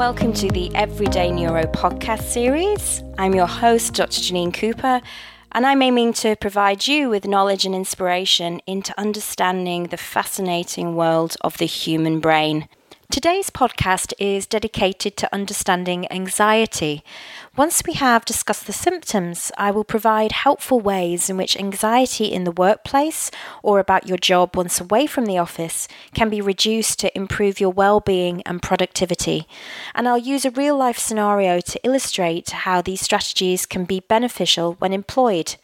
welcome to the Everyday Neuro podcast series. I'm your host, Dr. Janine Cooper, and I'm aiming to provide you with knowledge and inspiration into understanding the fascinating world of the human brain. Today's podcast is dedicated to understanding anxiety. Once we have discussed the symptoms, I will provide helpful ways in which anxiety in the workplace or about your job once away from the office can be reduced to improve your well-being and productivity. And I'll use a real-life scenario to illustrate how these strategies can be beneficial when employed.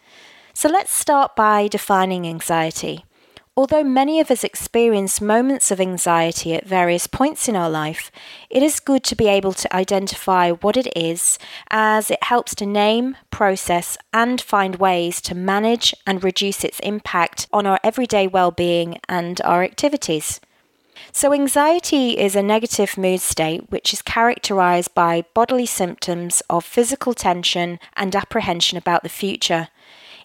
So let's start by defining anxiety. Although many of us experience moments of anxiety at various points in our life, it is good to be able to identify what it is as it helps to name, process, and find ways to manage and reduce its impact on our everyday well being and our activities. So, anxiety is a negative mood state which is characterized by bodily symptoms of physical tension and apprehension about the future.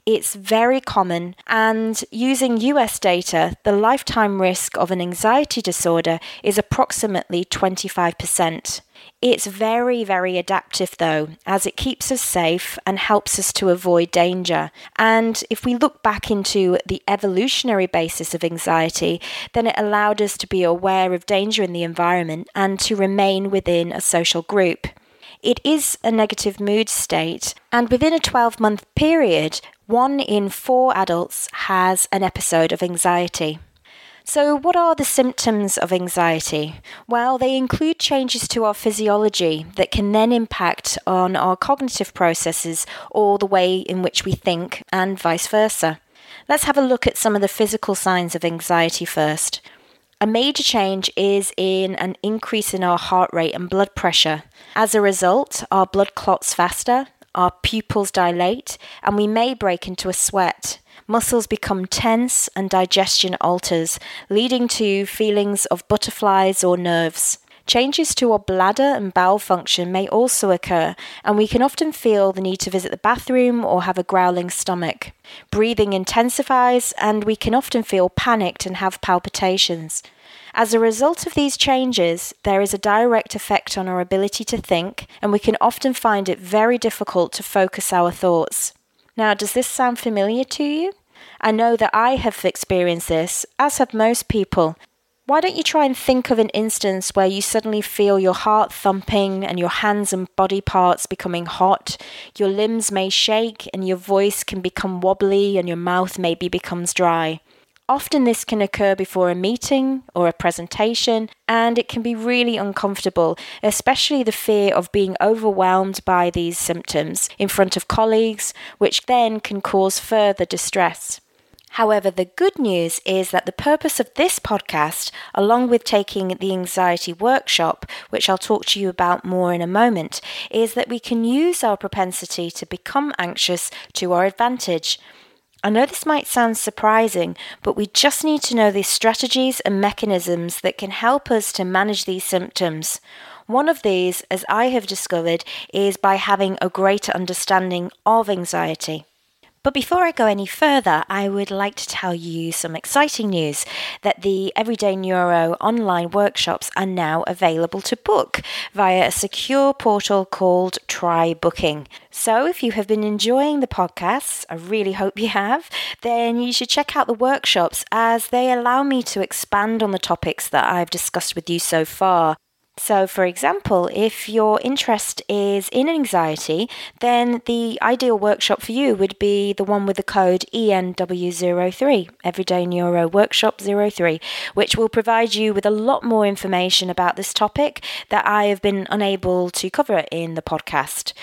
It's very common, and using US data, the lifetime risk of an anxiety disorder is approximately 25%. It's very, very adaptive though, as it keeps us safe and helps us to avoid danger. And if we look back into the evolutionary basis of anxiety, then it allowed us to be aware of danger in the environment and to remain within a social group. It is a negative mood state, and within a 12 month period, one in four adults has an episode of anxiety. So, what are the symptoms of anxiety? Well, they include changes to our physiology that can then impact on our cognitive processes or the way in which we think, and vice versa. Let's have a look at some of the physical signs of anxiety first. A major change is in an increase in our heart rate and blood pressure. As a result, our blood clots faster, our pupils dilate, and we may break into a sweat. Muscles become tense and digestion alters, leading to feelings of butterflies or nerves. Changes to our bladder and bowel function may also occur, and we can often feel the need to visit the bathroom or have a growling stomach. Breathing intensifies, and we can often feel panicked and have palpitations. As a result of these changes, there is a direct effect on our ability to think, and we can often find it very difficult to focus our thoughts. Now, does this sound familiar to you? I know that I have experienced this, as have most people, why don't you try and think of an instance where you suddenly feel your heart thumping and your hands and body parts becoming hot? Your limbs may shake and your voice can become wobbly and your mouth maybe becomes dry. Often, this can occur before a meeting or a presentation, and it can be really uncomfortable, especially the fear of being overwhelmed by these symptoms in front of colleagues, which then can cause further distress. However, the good news is that the purpose of this podcast, along with taking the anxiety workshop, which I'll talk to you about more in a moment, is that we can use our propensity to become anxious to our advantage. I know this might sound surprising, but we just need to know the strategies and mechanisms that can help us to manage these symptoms. One of these, as I have discovered, is by having a greater understanding of anxiety. But before I go any further, I would like to tell you some exciting news that the Everyday Neuro online workshops are now available to book via a secure portal called Try Booking. So if you have been enjoying the podcasts, I really hope you have, then you should check out the workshops as they allow me to expand on the topics that I've discussed with you so far. So, for example, if your interest is in anxiety, then the ideal workshop for you would be the one with the code ENW03, Everyday Neuro Workshop 03, which will provide you with a lot more information about this topic that I have been unable to cover in the podcast.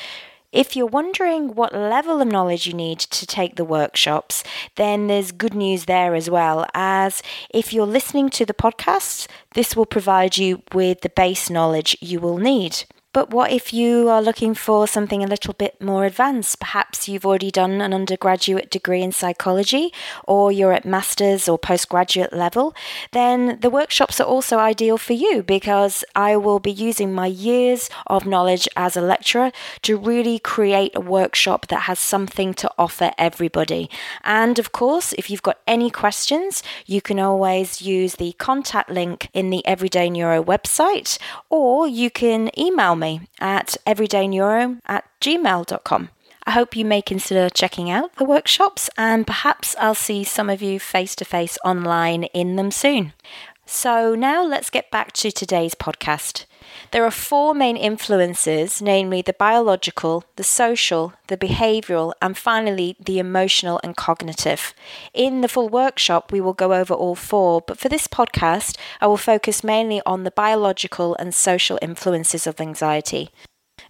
If you're wondering what level of knowledge you need to take the workshops, then there's good news there as well. As if you're listening to the podcast, this will provide you with the base knowledge you will need. But what if you are looking for something a little bit more advanced? Perhaps you've already done an undergraduate degree in psychology or you're at master's or postgraduate level. Then the workshops are also ideal for you because I will be using my years of knowledge as a lecturer to really create a workshop that has something to offer everybody. And of course, if you've got any questions, you can always use the contact link in the Everyday Neuro website or you can email me at everydayneuro at gmail.com. I hope you may consider checking out the workshops and perhaps I'll see some of you face to face online in them soon. So, now let's get back to today's podcast. There are four main influences, namely the biological, the social, the behavioral, and finally the emotional and cognitive. In the full workshop, we will go over all four, but for this podcast, I will focus mainly on the biological and social influences of anxiety.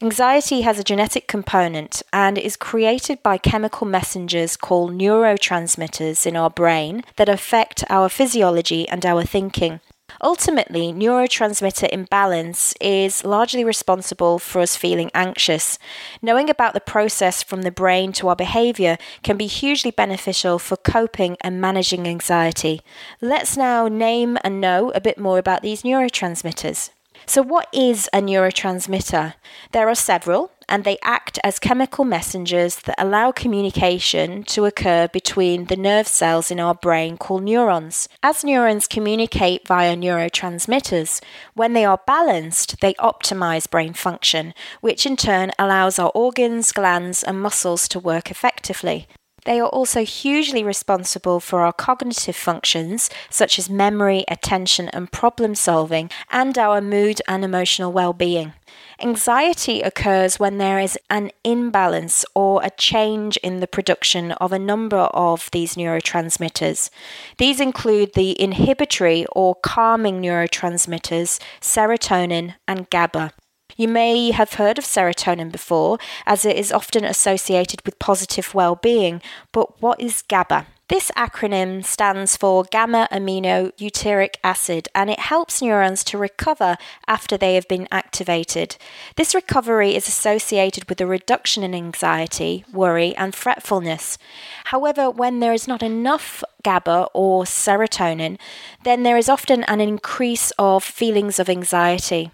Anxiety has a genetic component and is created by chemical messengers called neurotransmitters in our brain that affect our physiology and our thinking. Ultimately, neurotransmitter imbalance is largely responsible for us feeling anxious. Knowing about the process from the brain to our behavior can be hugely beneficial for coping and managing anxiety. Let's now name and know a bit more about these neurotransmitters. So, what is a neurotransmitter? There are several, and they act as chemical messengers that allow communication to occur between the nerve cells in our brain called neurons. As neurons communicate via neurotransmitters, when they are balanced, they optimize brain function, which in turn allows our organs, glands, and muscles to work effectively. They are also hugely responsible for our cognitive functions, such as memory, attention, and problem solving, and our mood and emotional well being. Anxiety occurs when there is an imbalance or a change in the production of a number of these neurotransmitters. These include the inhibitory or calming neurotransmitters, serotonin and GABA. You may have heard of serotonin before, as it is often associated with positive well being, but what is GABA? This acronym stands for gamma amino butyric acid and it helps neurons to recover after they have been activated. This recovery is associated with a reduction in anxiety, worry, and fretfulness. However, when there is not enough GABA or serotonin, then there is often an increase of feelings of anxiety.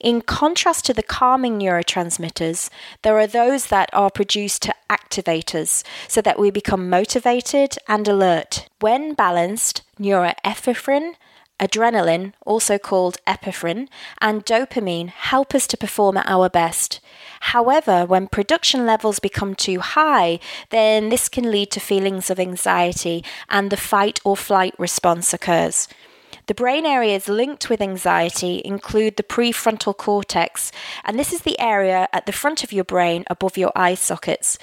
In contrast to the calming neurotransmitters, there are those that are produced to activators so that we become motivated and alert. When balanced, norepinephrine, adrenaline, also called epinephrine, and dopamine help us to perform at our best. However, when production levels become too high, then this can lead to feelings of anxiety and the fight or flight response occurs. The brain areas linked with anxiety include the prefrontal cortex, and this is the area at the front of your brain above your eye sockets.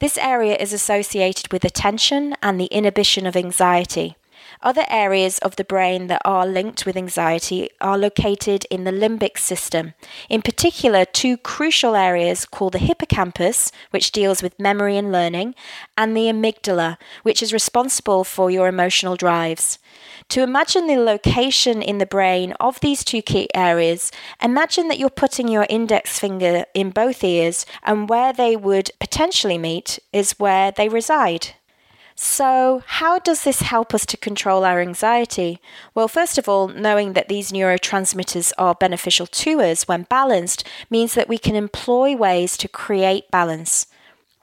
This area is associated with attention and the inhibition of anxiety. Other areas of the brain that are linked with anxiety are located in the limbic system. In particular, two crucial areas called the hippocampus, which deals with memory and learning, and the amygdala, which is responsible for your emotional drives. To imagine the location in the brain of these two key areas, imagine that you're putting your index finger in both ears, and where they would potentially meet is where they reside. So, how does this help us to control our anxiety? Well, first of all, knowing that these neurotransmitters are beneficial to us when balanced means that we can employ ways to create balance.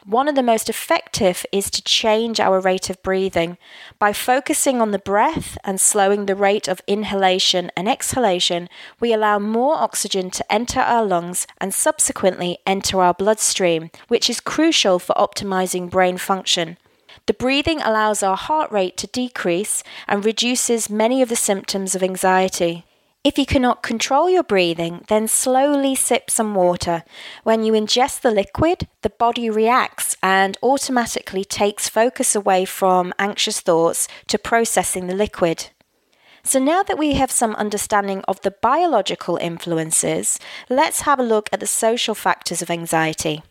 One of the most effective is to change our rate of breathing. By focusing on the breath and slowing the rate of inhalation and exhalation, we allow more oxygen to enter our lungs and subsequently enter our bloodstream, which is crucial for optimizing brain function. The breathing allows our heart rate to decrease and reduces many of the symptoms of anxiety. If you cannot control your breathing, then slowly sip some water. When you ingest the liquid, the body reacts and automatically takes focus away from anxious thoughts to processing the liquid. So, now that we have some understanding of the biological influences, let's have a look at the social factors of anxiety.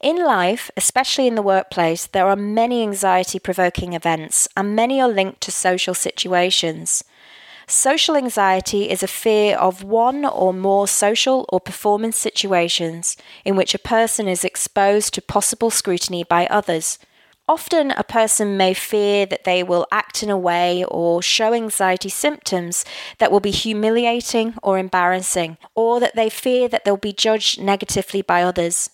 In life, especially in the workplace, there are many anxiety provoking events, and many are linked to social situations. Social anxiety is a fear of one or more social or performance situations in which a person is exposed to possible scrutiny by others. Often, a person may fear that they will act in a way or show anxiety symptoms that will be humiliating or embarrassing, or that they fear that they'll be judged negatively by others.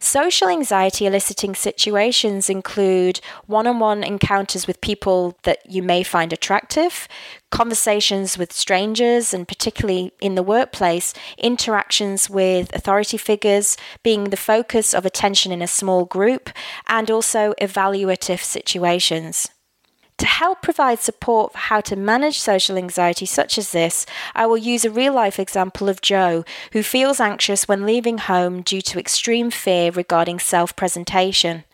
Social anxiety eliciting situations include one on one encounters with people that you may find attractive, conversations with strangers, and particularly in the workplace, interactions with authority figures, being the focus of attention in a small group, and also evaluative situations. To help provide support for how to manage social anxiety such as this, I will use a real life example of Joe, who feels anxious when leaving home due to extreme fear regarding self presentation.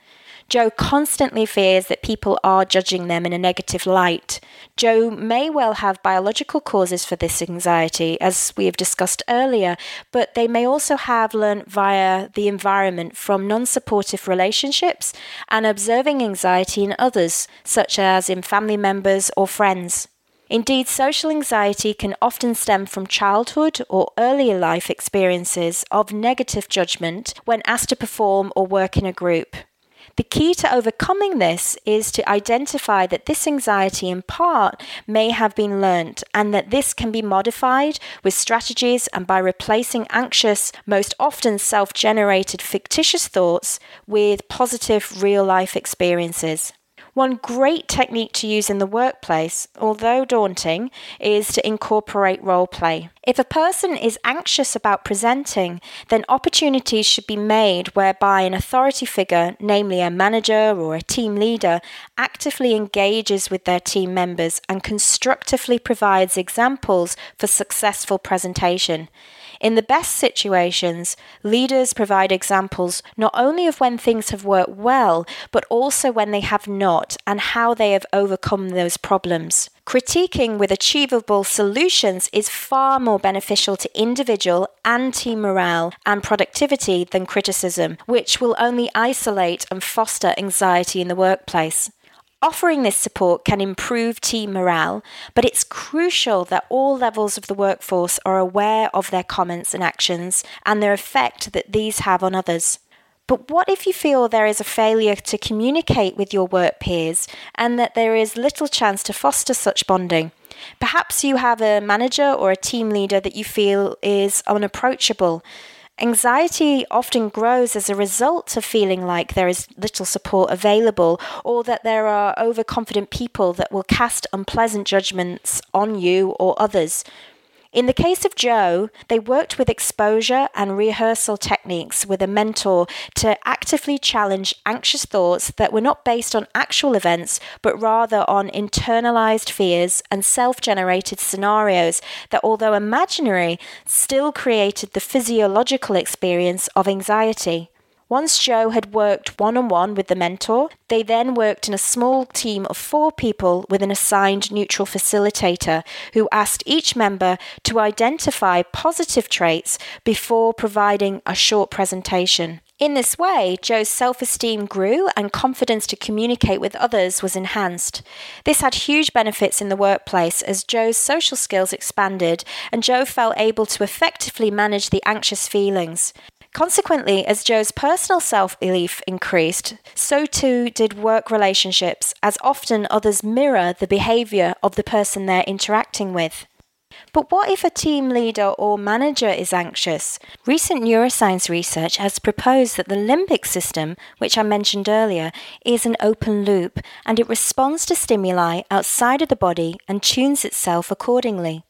Joe constantly fears that people are judging them in a negative light. Joe may well have biological causes for this anxiety, as we have discussed earlier, but they may also have learnt via the environment from non supportive relationships and observing anxiety in others, such as in family members or friends. Indeed, social anxiety can often stem from childhood or earlier life experiences of negative judgment when asked to perform or work in a group. The key to overcoming this is to identify that this anxiety in part may have been learnt and that this can be modified with strategies and by replacing anxious, most often self generated fictitious thoughts with positive real life experiences. One great technique to use in the workplace, although daunting, is to incorporate role play. If a person is anxious about presenting, then opportunities should be made whereby an authority figure, namely a manager or a team leader, actively engages with their team members and constructively provides examples for successful presentation. In the best situations, leaders provide examples not only of when things have worked well, but also when they have not and how they have overcome those problems. Critiquing with achievable solutions is far more beneficial to individual and team morale and productivity than criticism, which will only isolate and foster anxiety in the workplace. Offering this support can improve team morale, but it's crucial that all levels of the workforce are aware of their comments and actions and their effect that these have on others. But what if you feel there is a failure to communicate with your work peers and that there is little chance to foster such bonding? Perhaps you have a manager or a team leader that you feel is unapproachable. Anxiety often grows as a result of feeling like there is little support available or that there are overconfident people that will cast unpleasant judgments on you or others. In the case of Joe, they worked with exposure and rehearsal techniques with a mentor to actively challenge anxious thoughts that were not based on actual events, but rather on internalized fears and self generated scenarios that, although imaginary, still created the physiological experience of anxiety. Once Joe had worked one on one with the mentor, they then worked in a small team of four people with an assigned neutral facilitator who asked each member to identify positive traits before providing a short presentation. In this way, Joe's self esteem grew and confidence to communicate with others was enhanced. This had huge benefits in the workplace as Joe's social skills expanded and Joe felt able to effectively manage the anxious feelings. Consequently, as Joe's personal self belief increased, so too did work relationships, as often others mirror the behaviour of the person they're interacting with. But what if a team leader or manager is anxious? Recent neuroscience research has proposed that the limbic system, which I mentioned earlier, is an open loop and it responds to stimuli outside of the body and tunes itself accordingly.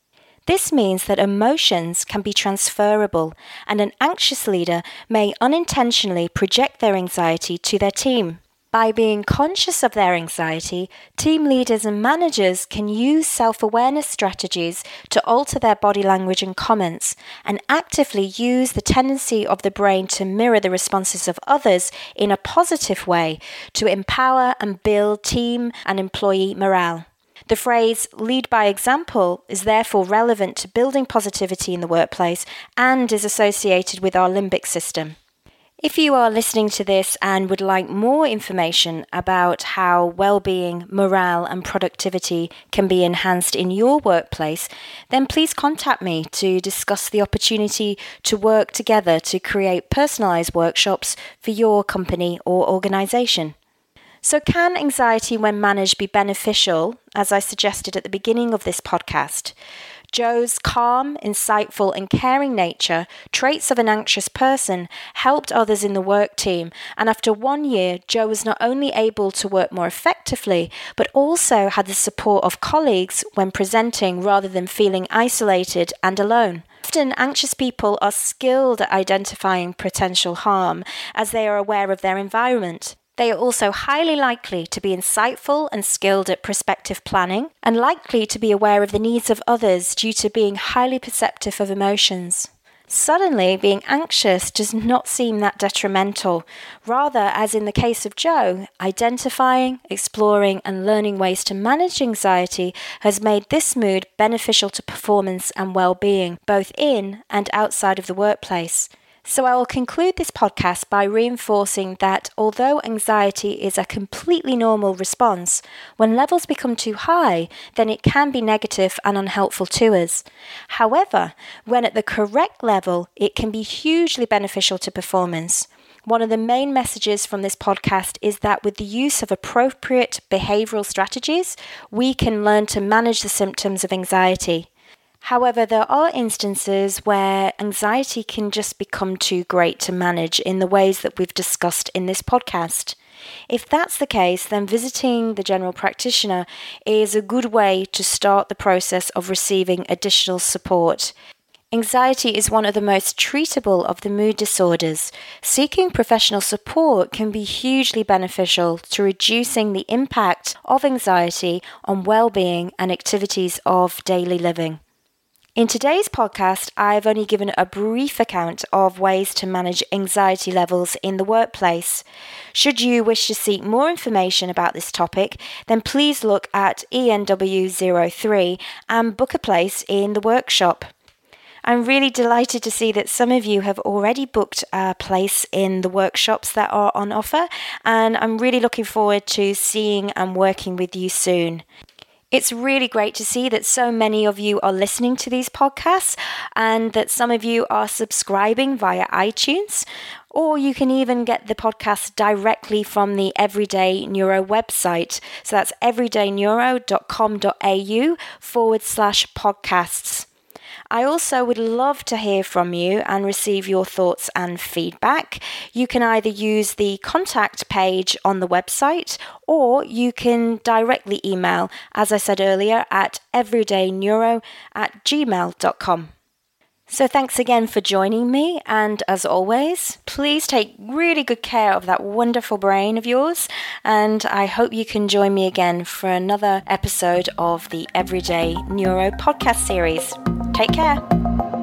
This means that emotions can be transferable, and an anxious leader may unintentionally project their anxiety to their team. By being conscious of their anxiety, team leaders and managers can use self awareness strategies to alter their body language and comments, and actively use the tendency of the brain to mirror the responses of others in a positive way to empower and build team and employee morale. The phrase lead by example is therefore relevant to building positivity in the workplace and is associated with our limbic system. If you are listening to this and would like more information about how well-being, morale and productivity can be enhanced in your workplace, then please contact me to discuss the opportunity to work together to create personalized workshops for your company or organization. So, can anxiety, when managed, be beneficial, as I suggested at the beginning of this podcast? Joe's calm, insightful, and caring nature, traits of an anxious person, helped others in the work team. And after one year, Joe was not only able to work more effectively, but also had the support of colleagues when presenting rather than feeling isolated and alone. Often, anxious people are skilled at identifying potential harm as they are aware of their environment. They are also highly likely to be insightful and skilled at prospective planning, and likely to be aware of the needs of others due to being highly perceptive of emotions. Suddenly, being anxious does not seem that detrimental. Rather, as in the case of Joe, identifying, exploring, and learning ways to manage anxiety has made this mood beneficial to performance and well being, both in and outside of the workplace. So, I will conclude this podcast by reinforcing that although anxiety is a completely normal response, when levels become too high, then it can be negative and unhelpful to us. However, when at the correct level, it can be hugely beneficial to performance. One of the main messages from this podcast is that with the use of appropriate behavioral strategies, we can learn to manage the symptoms of anxiety. However, there are instances where anxiety can just become too great to manage in the ways that we've discussed in this podcast. If that's the case, then visiting the general practitioner is a good way to start the process of receiving additional support. Anxiety is one of the most treatable of the mood disorders. Seeking professional support can be hugely beneficial to reducing the impact of anxiety on well-being and activities of daily living. In today's podcast, I've only given a brief account of ways to manage anxiety levels in the workplace. Should you wish to seek more information about this topic, then please look at ENW03 and book a place in the workshop. I'm really delighted to see that some of you have already booked a place in the workshops that are on offer, and I'm really looking forward to seeing and working with you soon. It's really great to see that so many of you are listening to these podcasts and that some of you are subscribing via iTunes. Or you can even get the podcast directly from the Everyday Neuro website. So that's everydayneuro.com.au forward slash podcasts. I also would love to hear from you and receive your thoughts and feedback. You can either use the contact page on the website or you can directly email, as I said earlier, at everydayneuro at gmail.com. So, thanks again for joining me. And as always, please take really good care of that wonderful brain of yours. And I hope you can join me again for another episode of the Everyday Neuro podcast series. Take care.